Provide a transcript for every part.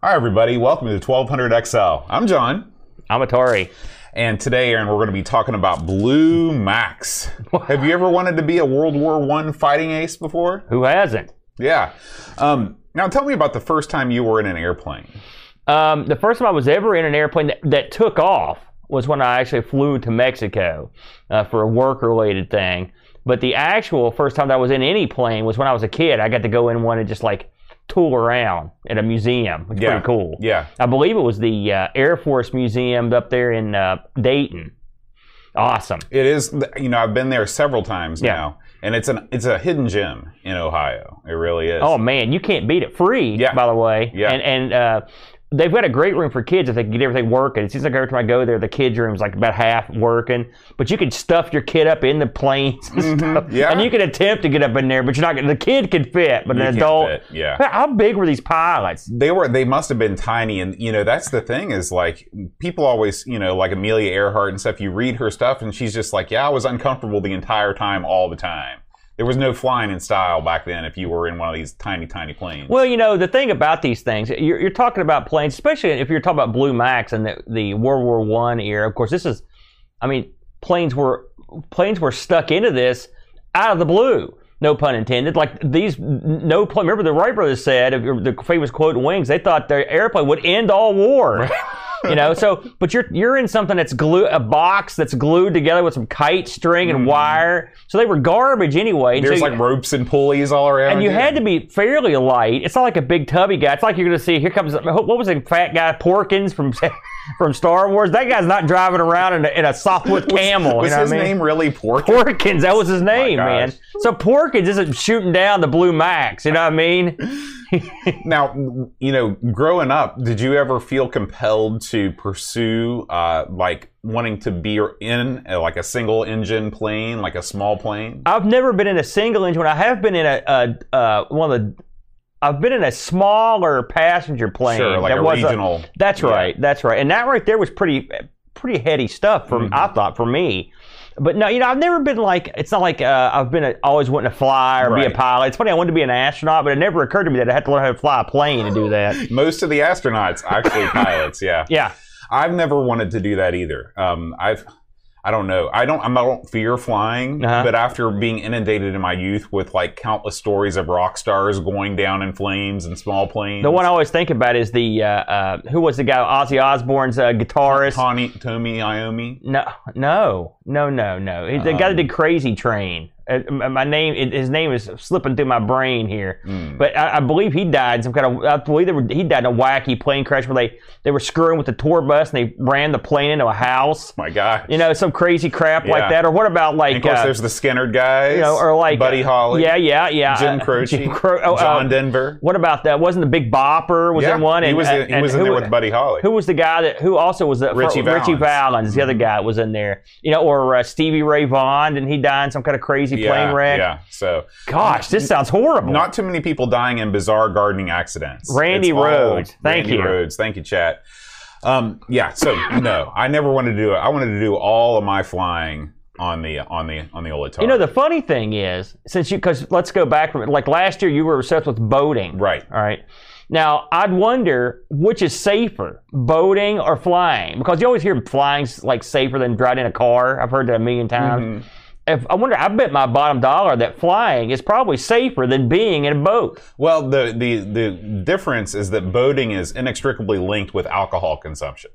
Hi, everybody. Welcome to the 1200 XL. I'm John. I'm Atari. And today, Aaron, we're going to be talking about Blue Max. Have you ever wanted to be a World War One fighting ace before? Who hasn't? Yeah. Um, now, tell me about the first time you were in an airplane. Um, the first time I was ever in an airplane that, that took off was when I actually flew to Mexico uh, for a work-related thing. But the actual first time that I was in any plane was when I was a kid. I got to go in one and just like tool around at a museum. It's Yeah. pretty cool. Yeah. I believe it was the uh, Air Force Museum up there in uh, Dayton. Awesome. It is, you know, I've been there several times Yeah. now, and it's an it's a hidden gem in Ohio. It really is. Oh man, you can't beat it. Free, Yeah. by the way. Yeah. And and uh, they've got a great room for kids if they can get everything working. It seems like every time I go there, the kids' room's like about half working. But you can stuff your kid up in the planes and stuff. Mm-hmm. Yeah. And you can attempt to get up in there, but you're not. gonna The kid can fit, but You an adult. fit, yeah. How big were these pilots? they were they must have been tiny and you know that's the thing is like people always you know like amelia earhart and stuff you read her stuff and she's just like yeah i was uncomfortable the entire time all the time there was no flying in style back then if you were in one of these tiny tiny planes Well, you know, the thing about these things, you're, you're talking about planes, especially if you're talking about Blue Max and the, the World War One era. Of course, this is, I mean, planes were planes were stuck into this out of the blue. No pun intended. Like these, no plane. Remember, the Wright brothers said, the famous quote in Wings, they thought their airplane would end all war. you know, so but you're you're in something that's glue a box that's glued together with some kite string and mm-hmm. wire. So they were garbage anyway. And there's so you- like ropes and pulleys all around and you had to be fairly light. It's not like a big tubby guy. It's like you're going to see. Here comes what was the fat guy Porkins from from Star Wars? That guy's not driving around in a, in a Sopwith Camel. was you know his what I mean? name really Pork? Porkins. That was his name, man. So Porkins isn't shooting down the Blue Max. You know what I mean? now you know growing up did you ever feel compelled to pursue uh, like wanting to be in uh, like a single engine plane like a small plane I've never been in a single engine. I have been in a, a uh, one of the. I've been in a smaller passenger plane. Sure, like that a was regional- that's yeah. right. That's right. And that right there was pretty, pretty heady stuff. From Mm-hmm. I thought for me. But no, you know, I've never been like. It's not like uh, I've been a, always wanting to fly or be a pilot. It's funny. I wanted to be an astronaut, but it never occurred to me that I had to learn how to fly a plane to do that. most of the astronauts actually pilots yeah Yeah. I've never wanted to do that either. Um, I've, I don't know. I don't. I don't fear flying, Uh-huh. but after being inundated in my youth with like countless stories of rock stars going down in flames in small planes, The one I always think about is the uh, uh, who was the guy Ozzy Osbourne's uh, guitarist. Tony, Tommy Iommi. No, no, no, no, no. He's the guy that did Crazy Train. Uh, my name, his name is slipping through my brain here. Hmm. But I, I believe he died in some kind of. I believe they were, he died in a wacky plane crash where they they were screwing with the tour bus and they ran the plane into a house. My God. You know, some crazy crap Yeah. like that. Or what about like? And of course, uh, there's the Skynyrd guys. you know, or like Buddy uh, Holly. Yeah, yeah, yeah. Jim uh, Croce. Jim Cro- oh, uh, John Denver. What about that? Wasn't the Big Bopper was yeah, in one? he was. uh, in, he and was in who- there with Buddy Holly. who was the guy that who also was the Ritchie Ritchie Valens. Valens, the other guy that was in there, you know, or uh, Stevie Ray Vaughan, and he died in some kind of crazy yeah, plane wreck. Yeah. So Gosh, this sounds horrible. not too many people dying in bizarre gardening accidents. Randy It's Rhoads. Thank Randy you. Rhoads. Thank you, chat. Um, yeah. So no, I never wanted to do it. I wanted to do all of my flying on the on the on the old Atari. you know, the funny thing is, since you, because let's go back from like last year, you were obsessed with boating, right. All right. Now, I'd wonder which is safer, boating or flying, because you always hear flying's like safer than driving a car. I've heard that a million times. Mm-hmm. If I wonder, I bet my bottom dollar that flying is probably safer than being in a boat. Well, the the the difference is that boating is inextricably linked with alcohol consumption.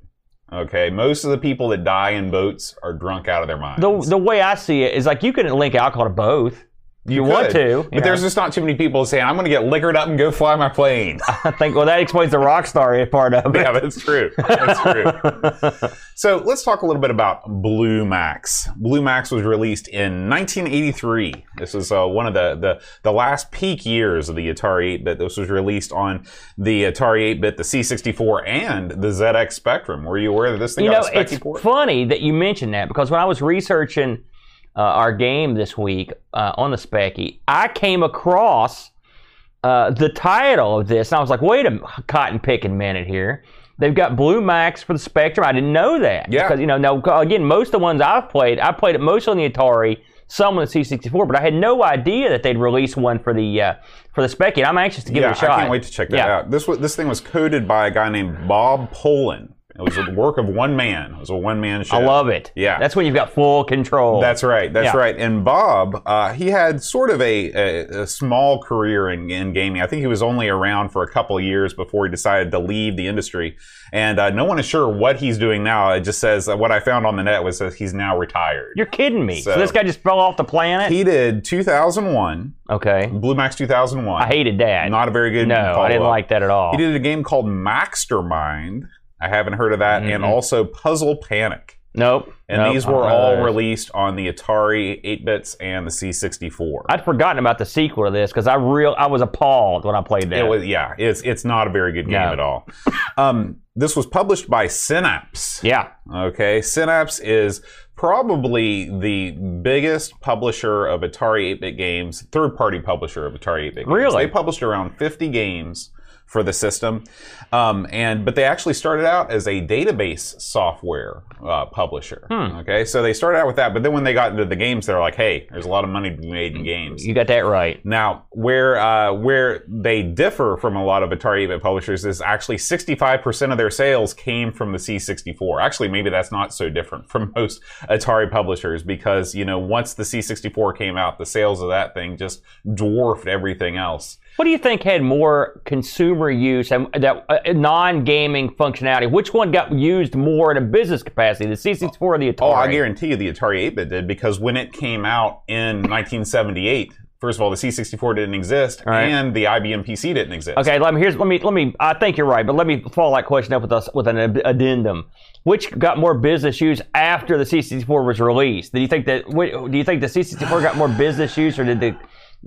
Okay, most of the people that die in boats are drunk out of their minds. The the way I see it is like you can link alcohol to both. You want could, to, you but there's just not too many people saying, "I'm going to get liquored up and go fly my plane." I think well that explains the rock star part of it. yeah, that's true. That's true. so let's talk a little bit about Blue Max. Blue Max was released in 1983. This is uh, one of the, the the last peak years of the Atari 8-bit. This was released on the Atari 8-bit, the C64, and the ZX Spectrum. Were you aware that this thing you got know, a it's port? funny that you mentioned that because when I was researching uh, our game this week uh, on the Speccy, I came across uh, the title of this, and I was like, "Wait a cotton picking minute here." They've got Blue Max for the Spectrum. I didn't know that. Yeah. Because you know, now again, most of the ones I've played, I played it most on the Atari. some on the C64, but I had no idea that they'd release one for the uh, for the Speccy. I'm anxious to give yeah, it a shot. I can't wait to check that Yeah. out. This this thing was coded by a guy named Bob Polin. It was the work of one man. It was a one man show. I love it. Yeah. that's when you've got full control. That's right. That's Yeah. right. And Bob, uh, he had sort of a, a, a small career in, in gaming. I think he was only around for a couple of years before he decided to leave the industry. And uh, no one is sure what he's doing now. It just says uh, what I found on the net was that he's now retired. You're kidding me. So, So- this guy just fell off the planet. he did 2001, okay, Blue Max 2001. I hated that. Not a very good. no, I didn't like that at all. He did a game called Maxtermind. I haven't heard of that, and Mhm. also Puzzle Panic. Nope. And nope, these were all those. released on the Atari 8 bits and the C64. I'd forgotten about the sequel to this because I real I was appalled when I played that. It was yeah, it's it's not a very good game No. at all. Um, this was published by Synapse. yeah. Okay, Synapse is probably the biggest publisher of Atari 8-bit games, third-party publisher of Atari 8-bit games. Really? They published around 50 games for the system, um, and but they actually started out as a database software uh, publisher. Hmm. Okay, so they started out with that, but then when they got into the games, they're like, "Hey, there's a lot of money to be made in games." You got that right. Now, where uh, where they differ from a lot of Atari 8-bit publishers is actually 65% of their sales came from the C64. Actually, maybe that's not so different from most Atari publishers because you know once the C64 came out, the sales of that thing just dwarfed everything else. What do you think had more consumer use and that uh, non-gaming functionality? Which one got used more in a business capacity, the C64 or the Atari? Oh, I guarantee you the Atari 8-bit did because when it came out in 1978, first of all, the C64 didn't exist Right. and the IBM PC didn't exist. Okay, let me here's let me let me. I think you're right, but let me follow that question up with us with an addendum. Which got more business use after the C64 was released? Do you think that? Do you think the C64 got more business use, or did the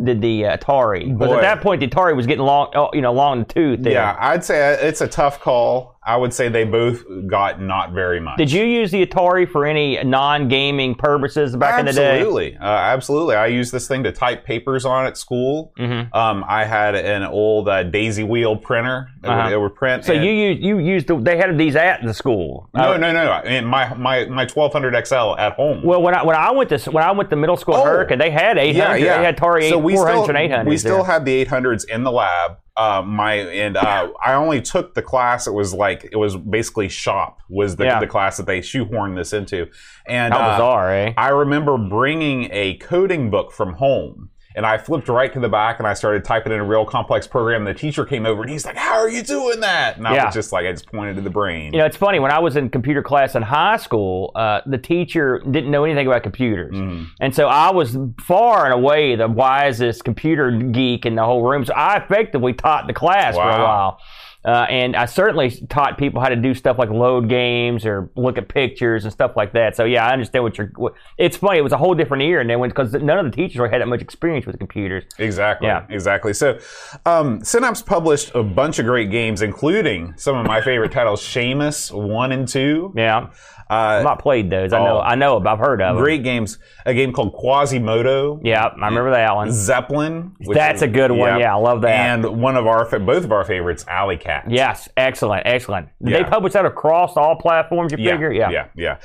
did the uh, Atari? Because Boy. at that point, the Atari was getting long, oh, you know, long in the tooth. There. Yeah, I'd say it's a tough call. I would say they both got not very much. Did you use the Atari for any non-gaming purposes back in the day? Absolutely, uh, absolutely. I used this thing to type papers on at school. Mhm. Um, I had an old uh, daisy wheel printer that Uh-huh. would, it would print. So you used you used the, they had these at the school. No, Uh, no, no. I mean, my my my 1200 XL at home. Well, when I when I went to when I went to middle school Oh. Hurricane, they had 800. They had Atari 8, So we 400 still, and 800. We still had the 800s in the lab. Uh, my and uh, I only took the class. It was like it was basically shop was the, Yeah. the class that they shoehorned this into. And How uh, bizarre, eh? I remember bringing a coding book from home. And I flipped right to the back and I started typing in a real complex program. The teacher came over and he's like, How are you doing that? And I Yeah. was just like, I just pointed to the brain. You know, it's funny. When I was in computer class in high school, uh, the teacher didn't know anything about computers, Mm. and so I was far and away the wisest computer geek in the whole room. So I effectively taught the class for a while. Uh, and I certainly taught people how to do stuff like load games or look at pictures and stuff like that. So yeah, I understand what you're. What, it's funny. It was a whole different era, and then because none of the teachers really had that much experience with computers. Exactly. Yeah. Exactly. So, um, Synapse published a bunch of great games, including some of my favorite titles: Shamus One and Two. Yeah, Uh, I've not played those. I know. Oh. I know. I've heard of them. great games. A game called Quasimodo. Yeah, I remember that one. Zeppelin. That's is- a good one. Yeah, I love that. And one of our both of our favorites, Alley Cat. Yes, excellent, excellent. Yeah. they publish that across all platforms? You Yeah, figure, yeah. yeah, yeah.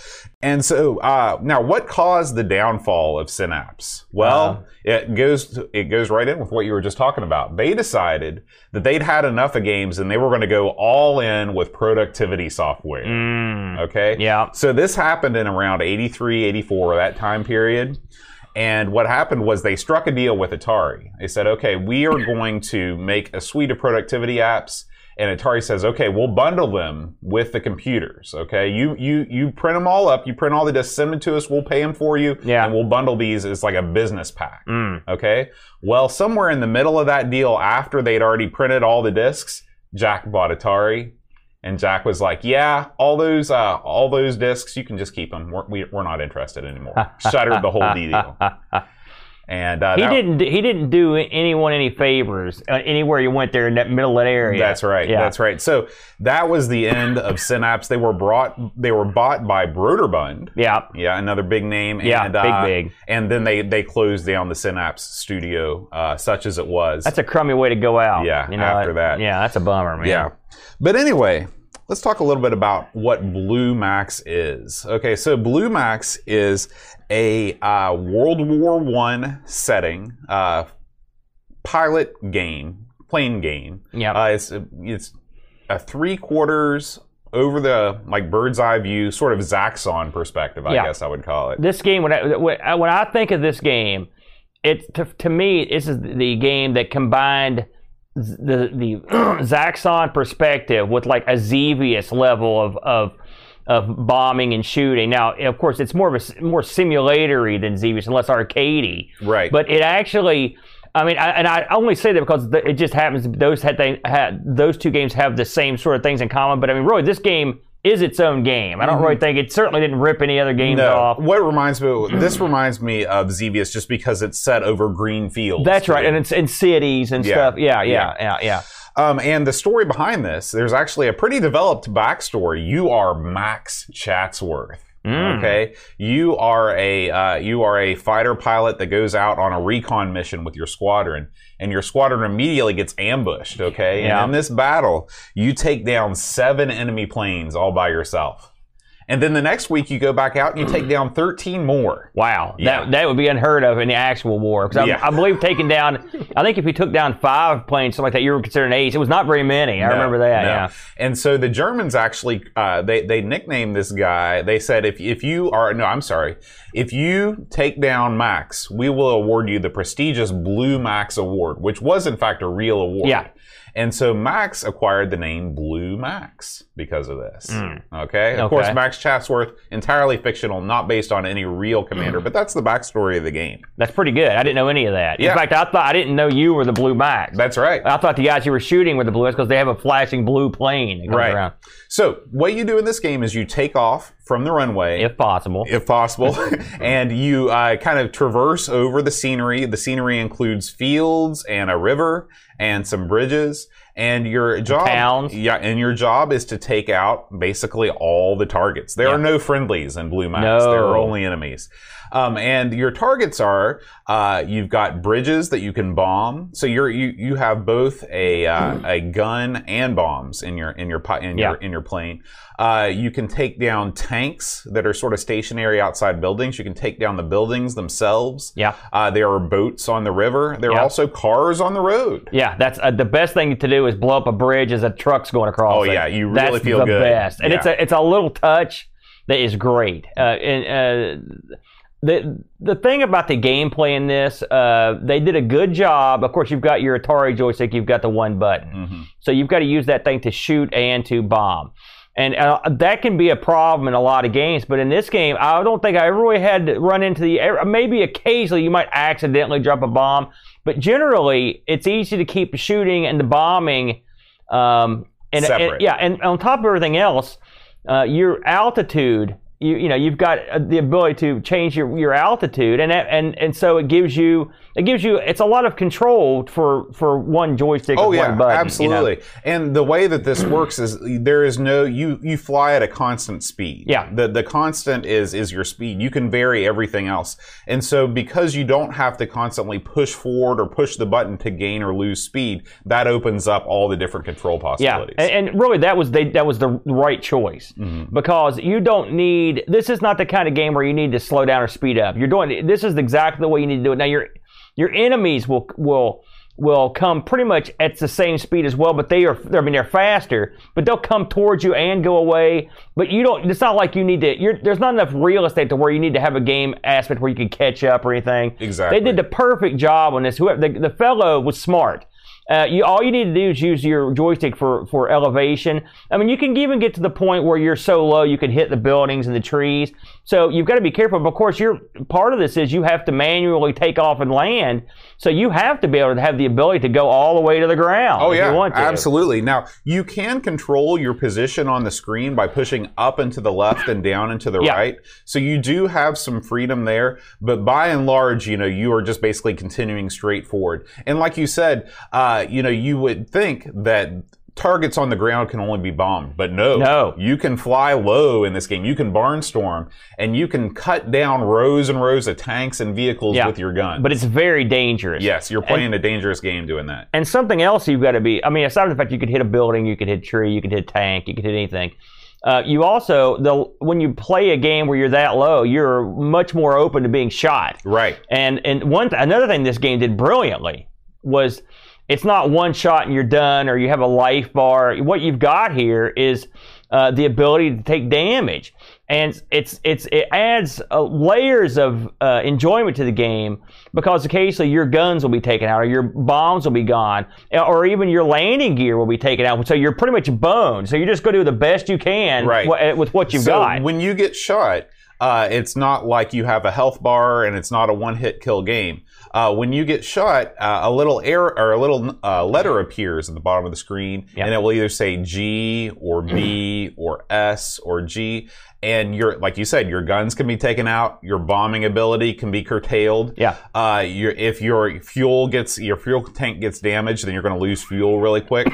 And so uh, now, what caused the downfall of Synapse? Well, Uh. it goes to, it goes right in with what you were just talking about. They decided that they'd had enough of games, and they were going to go all in with productivity software. Mm, Okay. yeah. So this happened in around 83, 84, that time period. And what happened was they struck a deal with Atari. They said, okay, we are going to make a suite of productivity apps. And Atari says, okay, we'll bundle them with the computers. Okay. You, you, you print them all up. You print all the discs, send them to us. We'll pay them for you. Yeah. And we'll bundle these as like a business pack. Mm. Okay. Well, somewhere in the middle of that deal, after they'd already printed all the discs, Jack bought Atari, and Jack was like, "Yeah, all those, uh, all those discs, you can just keep them. We're, we, we're not interested anymore." Shuttered the whole deal. And uh, He that- didn't. He didn't do anyone any favors uh, anywhere you went there in that middle of that area. That's right. Yeah. That's right. So that was the end of Synapse. They were brought. They were bought by Broderbund. Yeah. Yeah, another big name. Yeah, and, big, uh, big. And then they they closed down the Synapse studio, uh, such as it was. That's a crummy way to go out. Yeah, You know, after that. Yeah, that's a bummer, man. Yeah. But anyway, let's talk a little bit about what Blue Max is. Okay, so Blue Max is a uh, World War One setting uh, pilot game, plane game. Yeah. Uh, it's it's a three quarters over the like bird's eye view, sort of Zaxxon perspective, I Yeah. guess I would call it. this game when I when I- think of this game, it to, to me this is the game that combined the the Zaxxon perspective with like a Xevious level of of of bombing and shooting. Now, of course, it's more of a more simulatory than Xevious and less arcadey. Right. But it actually, I mean, I, and I only say that because it just happens those had they had those two games have the same sort of things in common. But I mean, really, this game is its own game. I don't really think it certainly didn't rip any other games Mm-hmm. no, off. what reminds me, this reminds me of Xevious just because it's set over green fields. That's right, too. and it's in cities and Yeah. stuff. Yeah, yeah, yeah, yeah. Um, and the story behind this, there's actually a pretty developed backstory. You are Max Chatsworth. Mm. Okay, you are a uh, you are a fighter pilot that goes out on a recon mission with your squadron, and your squadron immediately gets ambushed. Okay, Yeah. and in this battle, you take down seven enemy planes all by yourself, and then the next week you go back out and you take down thirteen more. Wow, Yeah. that that would be unheard of in the actual war. Because Yeah. I, I believe taking down, I think if you took down five planes, something like that, you were considered an ace. It was not very many. I No, remember that. no. Yeah. And so the Germans actually uh, they they nicknamed this guy. They said if if you are no, I'm sorry, if you take down Max, we will award you the prestigious Blue Max Award, which was in fact a real award. Yeah. And so Max acquired the name Blue Max because of this. Hmm. Okay. Of. Okay. course, Max Chatsworth, entirely fictional, not based on any real commander, hmm. but that's the backstory of the game. That's pretty good. I didn't know any of that. Yeah. In fact, I thought I didn't know you were the blue max. That's right. I thought the guys you were shooting were the blue because they have a flashing blue plane Right. around, So what you do in this game is you take off from the runway. if possible. if possible, and you uh, kind of traverse over the scenery. The scenery includes fields and a river and some bridges. And your job, yeah, and your job is to take out basically all the targets. There are no friendlies in Blue Max. No. There are only enemies. Um, and your targets are uh, you've got bridges that you can bomb. So you're you you have both a uh, a gun and bombs in your in your in Yeah. your in your plane. Uh, you can take down tanks that are sort of stationary outside buildings. You can take down the buildings themselves. Yeah. Uh, there are boats on the river. There are also cars on the road. Yeah, that's uh, the best thing to do is blow up a bridge as a truck's going across. Oh, it. yeah, you that's really feel the good. best, and it's a it's a little touch that is great. Uh, and uh, the the thing about the gameplay in this, uh, they did a good job. Of course, you've got your Atari joystick, you've got the one button, Mhm. so you've got to use that thing to shoot and to bomb. And uh, that can be a problem in a lot of games, but in this game, I don't think I ever really had to run into the. Maybe occasionally you might accidentally drop a bomb, but generally it's easy to keep shooting and the bombing. Um, and, and- yeah, and on top of everything else, uh, your altitude. You, you know you've got uh, the ability to change your, your altitude and and and so it gives you it gives you it's a lot of control for for one joystick Oh yeah, button, you know? absolutely. And the way that this works is there is no you you fly at a constant speed. Yeah. The the constant is is your speed. You can vary everything else. And so because you don't have to constantly push forward or push the button to gain or lose speed, that opens up all the different control Yeah, possibilities. and, and really that was they, that was the right choice Mm-hmm. because you don't need. This is not the kind of game where you need to slow down or speed up. You're doing this is exactly the way you need to do it. Now your your enemies will will will come pretty much at the same speed as well, but they are I mean they're faster, but they'll come towards you and go away. But you don't. It's not like you need to. You're, there's not enough real estate to where you need to have a game aspect where you can catch up or anything. Exactly. They did the perfect job on this. Whoever the, the fellow was smart. Uh, you all you need to do is use your joystick for for elevation. I mean, you can even get to the point where you're so low you can hit the buildings and the trees. So you've got to be careful. But of course, you're part of this is you have to manually take off and land. So you have to be able to have the ability to go all the way to the ground. Oh if yeah, you want to. absolutely. Now you can control your position on the screen by pushing up and to the left and down and to the Yeah. right. So you do have some freedom there, but by and large, you know, you are just basically continuing straight forward. And like you said, uh, you know, you would think that targets on the ground can only be bombed. But no, No. you can fly low in this game. You can barnstorm, and you can cut down rows and rows of tanks and vehicles Yeah. with your gun. But it's very dangerous. yes, you're playing a dangerous game doing that. And something else you've got to be. I mean, aside from the fact you could hit a building, you could hit a tree, you could hit a tank, you could hit anything. Uh, you also the when you play a game where you're that low, you're much more open to being shot. Right. And and one th- another thing this game did brilliantly was it's not one shot and you're done or you have a life bar. What you've got here is uh, the ability to take damage, and it's it's it adds uh, layers of uh, enjoyment to the game because occasionally your guns will be taken out or your bombs will be gone or even your landing gear will be taken out. So you're pretty much boned. So you just go do the best you can Right. wi- with what you've so got. when you get shot, uh, it's not like you have a health bar and it's not a one-hit kill game. Uh, when you get shot, uh, a little air or a little uh, letter appears at the bottom of the screen, Yeah. and it will either say G or B or S or G. And your, like you said, your guns can be taken out. Your bombing ability can be curtailed. Yeah. Uh, your, if your fuel gets your fuel tank gets damaged, then you're going to lose fuel really quick.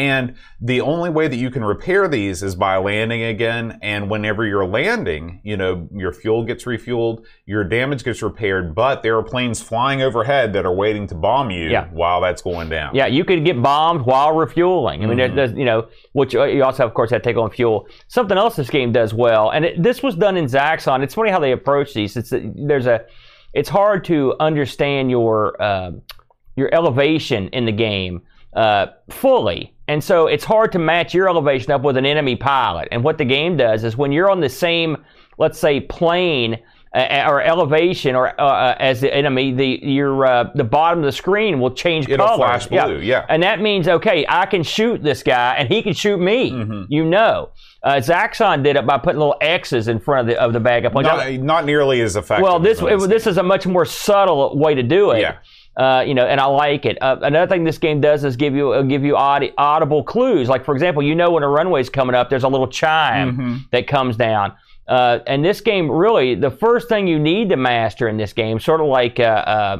And the only way that you can repair these is by landing again. And whenever you're landing, you know, your fuel gets refueled, your damage gets repaired, but there are planes flying overhead that are waiting to bomb you Yeah. while that's going down. Yeah, you could get bombed while refueling. I mean, Mhm. there's, you know, which uh, you also, of course, have to take on fuel. Something else this game does well, and it, this was done in Zaxxon. It's funny how they approach these. It's there's a, it's hard to understand your uh, your elevation in the game uh, fully, and so it's hard to match your elevation up with an enemy pilot. And what the game does is when you're on the same, let's say, plane uh, or elevation or uh, uh, as the enemy, the your uh, the bottom of the screen will change It'll color. flash blue, yeah. and that means okay, I can shoot this guy and he can shoot me. Mhm. You know, uh, Zaxxon did it by putting little X's in front of the of the bag of points. Not, not nearly as effective. well, this it, this is a much more subtle way to do it. Yeah. Uh, you know, and I like it. Uh, another thing this game does is give you uh, give you audi- audible clues. Like for example, you know when a runway's coming up, there's a little chime Mhm. that comes down. Uh, and this game really, the first thing you need to master in this game, sort of like uh,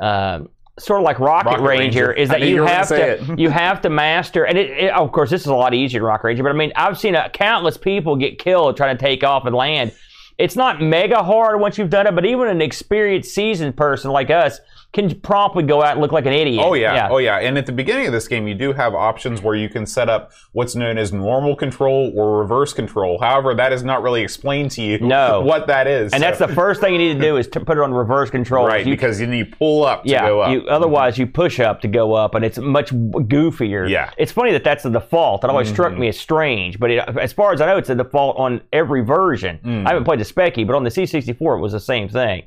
uh, sort of like Rocket, Rocket Ranger, Ranger. is that you you were gonna have to you have to master. And it, it, of course, this is a lot easier than Rocket Ranger. But I mean, I've seen uh, countless people get killed trying to take off and land. It's not mega hard once you've done it, but even an experienced, seasoned person like us can promptly go out and look like an idiot. Oh yeah. oh yeah. And at the beginning of this game, you do have options where you can set up what's known as normal control or reverse control. However, that is not really explained to you No. what that is. And So- that's the first thing you need to do is to put it on reverse control. right You because then you pull up to yeah, go up. You, otherwise you push up to go up, and it's much goofier. Yeah. it's funny that that's the default. It always struck me as strange, but it, as far as I know, it's a default on every version. Mm. I haven't played the Speccy, but on the C64, it was the same thing.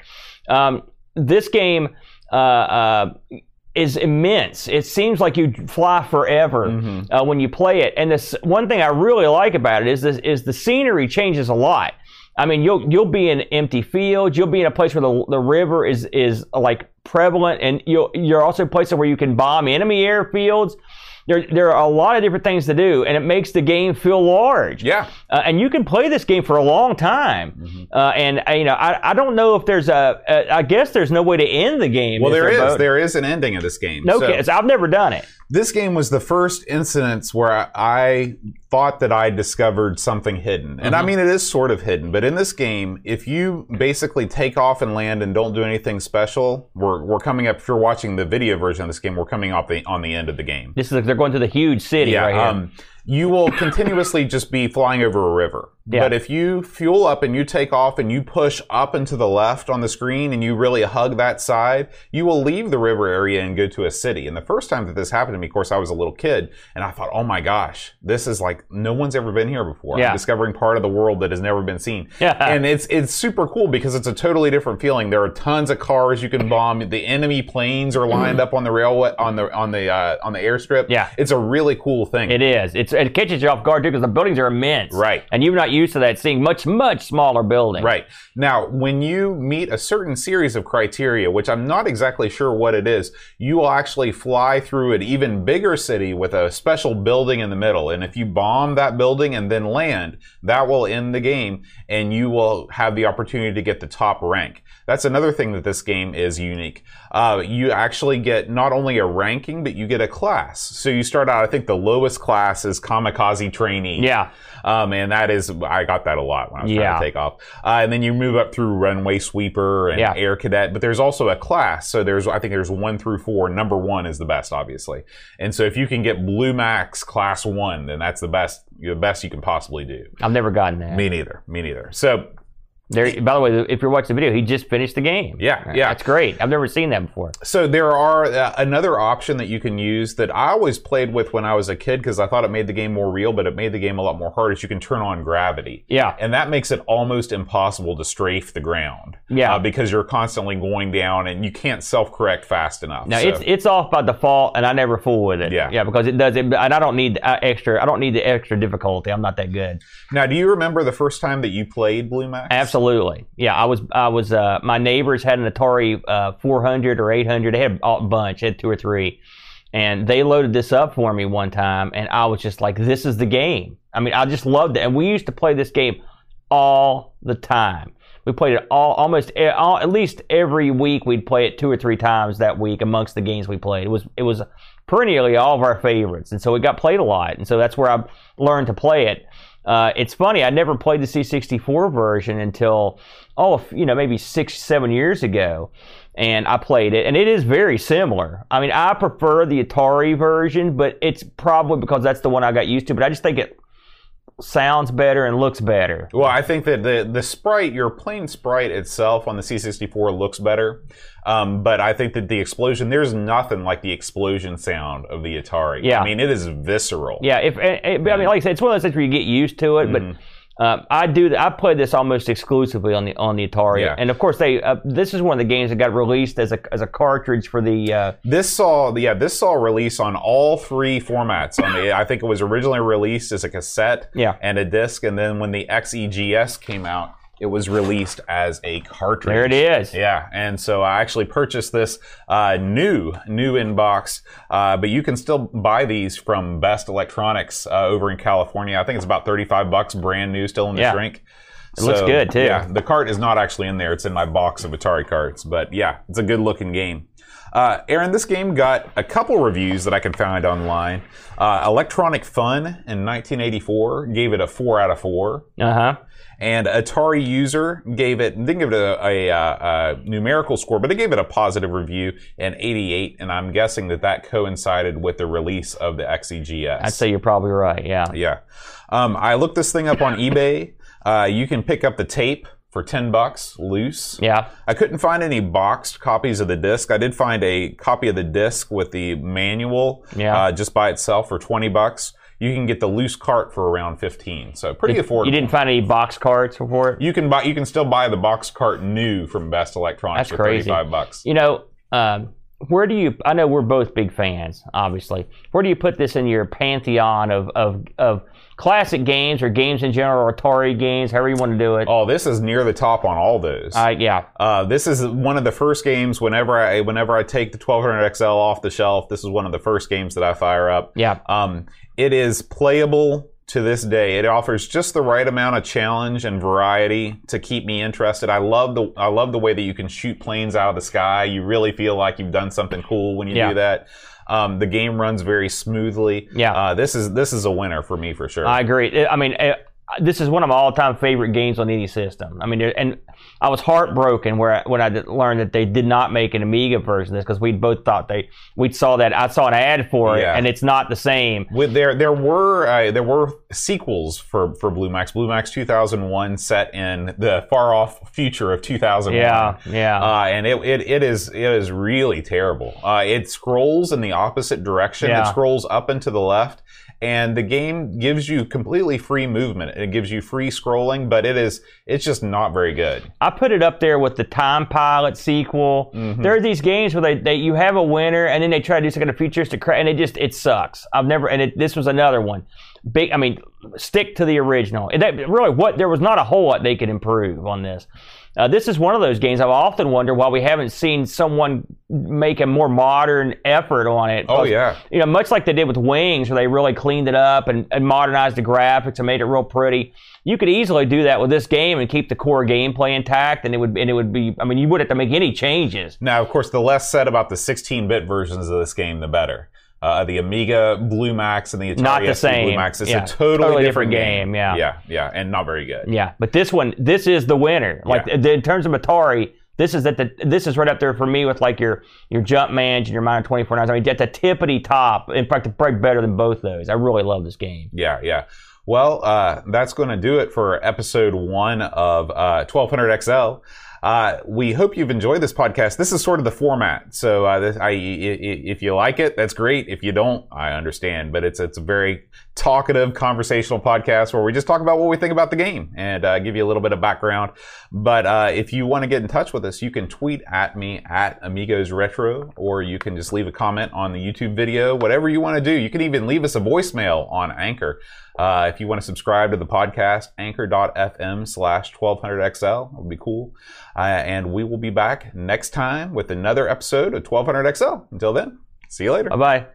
Um, this game uh, uh, is immense. It seems like you fly forever Mhm. uh, when you play it. And this one thing I really like about it is this is the scenery changes a lot. I mean, you'll you'll be in empty fields. You'll be in a place where the, the river is is like prevalent, and you'll you're also in places where you can bomb enemy airfields. There there are a lot of different things to do, and it makes the game feel large. Yeah. Uh, and you can play this game for a long time. Mm-hmm. Uh, and uh, you know, I, I don't know if there's a, a. I guess there's no way to end the game. Well, there they're is. There is an ending of this game. No So, kids. I've never done it. This game was the first instance where I, I thought that I discovered something hidden. And I Mm-hmm. mean, it is sort of hidden, but in this game, if you basically take off and land and don't do anything special, we're, we're coming up, if you're watching the video version of this game, we're coming off the, on the end of the game. This is they're going to the huge city right here. um, you will continuously just be flying over a river. Yeah. But if you fuel up and you take off and you push up and to the left on the screen and you really hug that side, you will leave the river area and go to a city. And the first time that this happened to me, of course, I was a little kid and I thought, oh my gosh, this is like no one's ever been here before. Yeah. I'm discovering part of the world that has never been seen. Yeah. And it's it's super cool because it's a totally different feeling. There are tons of cars you can bomb. The enemy planes are lined up on the railway on the on the uh, on the airstrip. Yeah. It's a really cool thing. It is. It's it catches you off guard too because the buildings are immense. Right. And you're not used to that, seeing much much smaller buildings. Right. Now, when you meet a certain series of criteria, which I'm not exactly sure what it is, you will actually fly through an even bigger city with a special building in the middle. And if you bomb that building and then land, that will end the game and you will have the opportunity to get the top rank. That's another thing that this game is unique. Uh, you actually get not only a ranking, but you get a class. So you start out, I think the lowest class is Kamikaze Trainee. Yeah. Um, and that is, I got that a lot when I was trying to take off. Uh, and then you move up through runway sweeper and Yeah. air cadet, but there's also a class. So there's, I think there's one through four. Number one is the best, obviously. And so if you can get Blue Max class one, then that's the best, the best you can possibly do. I've never gotten that. Me neither. Me neither. So There. By the way, if you're watching the video, he just finished the game. Yeah, yeah. That's great. I've never seen that before. So there are uh, another option that you can use that I always played with when I was a kid because I thought it made the game more real, but it made the game a lot more hard. Is you can turn on gravity, Yeah. and that makes it almost impossible to strafe the ground. Yeah. uh, because you're constantly going down and you can't self-correct fast enough. Now So- it's it's off by default, and I never fool with it. Yeah. yeah, because it does it, and I don't need uh, extra. I don't need the extra difficulty. I'm not that good. now, do you remember the first time that you played Blue Max? Absolutely, yeah. I was I was uh, my neighbors had an Atari uh, 400 or 800. They had a bunch, had two or three, and they loaded this up for me one time, and I was just like, "This is the game." I mean, I just loved it, and we used to play this game all the time. We played it all almost e- all, at least every week. We'd play it two or three times that week amongst the games we played. It was it was perennially all of our favorites, and so it got played a lot, and so that's where I learned to play it. Uh, it's funny, I never played the C64 version until oh, you know, maybe six seven years ago, and I played it, and it is very similar. I mean, I prefer the Atari version, but it's probably because that's the one I got used to. But I just think it sounds better and looks better. Well, I think that the the sprite, your plain sprite itself on the C64 looks better, um, but I think that the explosion, there's nothing like the explosion sound of the Atari. Yeah. I mean, it is visceral. Yeah, if eh, eh, but I mean, like I said, it's one of those things where you get used to it. Mhm. But uh, I do. th- I play this almost exclusively on the on the Atari, Yeah. and of course, they. Uh, this is one of the games that got released as a as a cartridge for the. Uh, This saw, yeah, this saw release on all three formats. On the, I think it was originally released as a cassette Yeah. and a disc, and then when the XEGS came out, it was released as a cartridge. there it is. Yeah, and so I actually purchased this uh, new, new in box, uh, but you can still buy these from Best Electronics uh, over in California. I think it's about thirty-five bucks, brand new, still in the Yeah. shrink. It looks good, too. Yeah, the cart is not actually in there; it's in my box of Atari carts. But yeah, it's a good-looking game. Uh, Aaron, this game got a couple reviews that I can find online. Uh, Electronic Fun in 1984 gave it a four out of four Uh huh. and Atari user gave it didn't give it a, a, uh, a numerical score, but they gave it a positive review in 88, and I'm guessing that that coincided with the release of the XEGS. I'd say you're probably right. Yeah. yeah. Um, I looked this thing up on eBay. Uh, you can pick up the tape for 10 bucks loose. Yeah. I couldn't find any boxed copies of the disc. I did find a copy of the disc with the manual Yeah. uh, just by itself for 20 bucks. You can get the loose cart for around 15. So pretty affordable. You didn't find any box carts for it. You can buy. You can still buy the box cart new from Best Electronics That's for crazy. thirty-five bucks. You know, um, where do you? I know we're both big fans, obviously. Where do you put this in your pantheon of of, of classic games or games in general, or Atari games, however you want to do it? Oh, this is near the top on all those. Uh, yeah, Uh, this is one of the first games. Whenever I whenever I take the 1200 XL off the shelf, this is one of the first games that I fire up. yeah, Um, it is playable to this day. It offers just the right amount of challenge and variety to keep me interested. I love the I love the way that you can shoot planes out of the sky. You really feel like you've done something cool when you Yeah. do that. Um, the game runs very smoothly. Yeah. Uh, this is this is a winner for me for sure. I agree. I mean, this is one of my all-time favorite games on any system. I mean, and I was heartbroken where I, when I learned that they did not make an Amiga version of this because we both thought they we saw that I saw an ad for it Yeah. and it's not the same. With there, there were uh, there were sequels for for Blue Max. Blue Max 2001 set in the far off future of 2001. Yeah, yeah. Uh, and it, it, it is it is really terrible. Uh, it scrolls in the opposite direction. Yeah. It scrolls up and to the left, and the game gives you completely free movement. It gives you free scrolling, but it is it's just not very good. I put it up there with the Time Pilot sequel. Mm-hmm. There are these games where they, they you have a winner and then they try to do some kind of futuristic crap and it just it sucks. I've never and it, this was another one. Big, I mean, stick to the original. And that really what there was not a whole lot they could improve on this. Uh, this is one of those games I've often wondered why we haven't seen someone make a more modern effort on it. Oh yeah. You know, much like they did with Wings, where they really cleaned it up and, and modernized the graphics and made it real pretty. You could easily do that with this game and keep the core gameplay intact, and it would and it would be. I mean, you wouldn't have to make any changes. Now, of course, the less said about the 16-bit versions of this game, the better. Uh, the Amiga Blue Max and the Atari Not the ST same. Blue Max. It's Yeah. a totally, Totally different, different game. game, yeah. yeah, yeah, and not very good. Yeah, but this one, this is the winner. Like Yeah. in terms of Atari, this is at the this is right up there for me with like your your Jumpmans and your Miner twenty four nines. I mean, at the tippity top. In fact, it's probably better than both those. I really love this game. Yeah, yeah. Well, uh, that's going to do it for episode one of uh, 1200XL. Uh, we hope you've enjoyed this podcast. This is sort of the format. So, uh, this, I, I, if you like it, that's great. If you don't, I understand. But it's it's a very talkative, conversational podcast where we just talk about what we think about the game and uh, give you a little bit of background. But uh, if you want to get in touch with us, you can tweet at me at Amigos Retro, or you can just leave a comment on the YouTube video. Whatever you want to do. You can even leave us a voicemail on Anchor. Uh, if you want to subscribe to the podcast, anchor.fm slash 1200XL, that would be cool. Uh, and we will be back next time with another episode of 1200XL. Until then, see you later. Bye bye.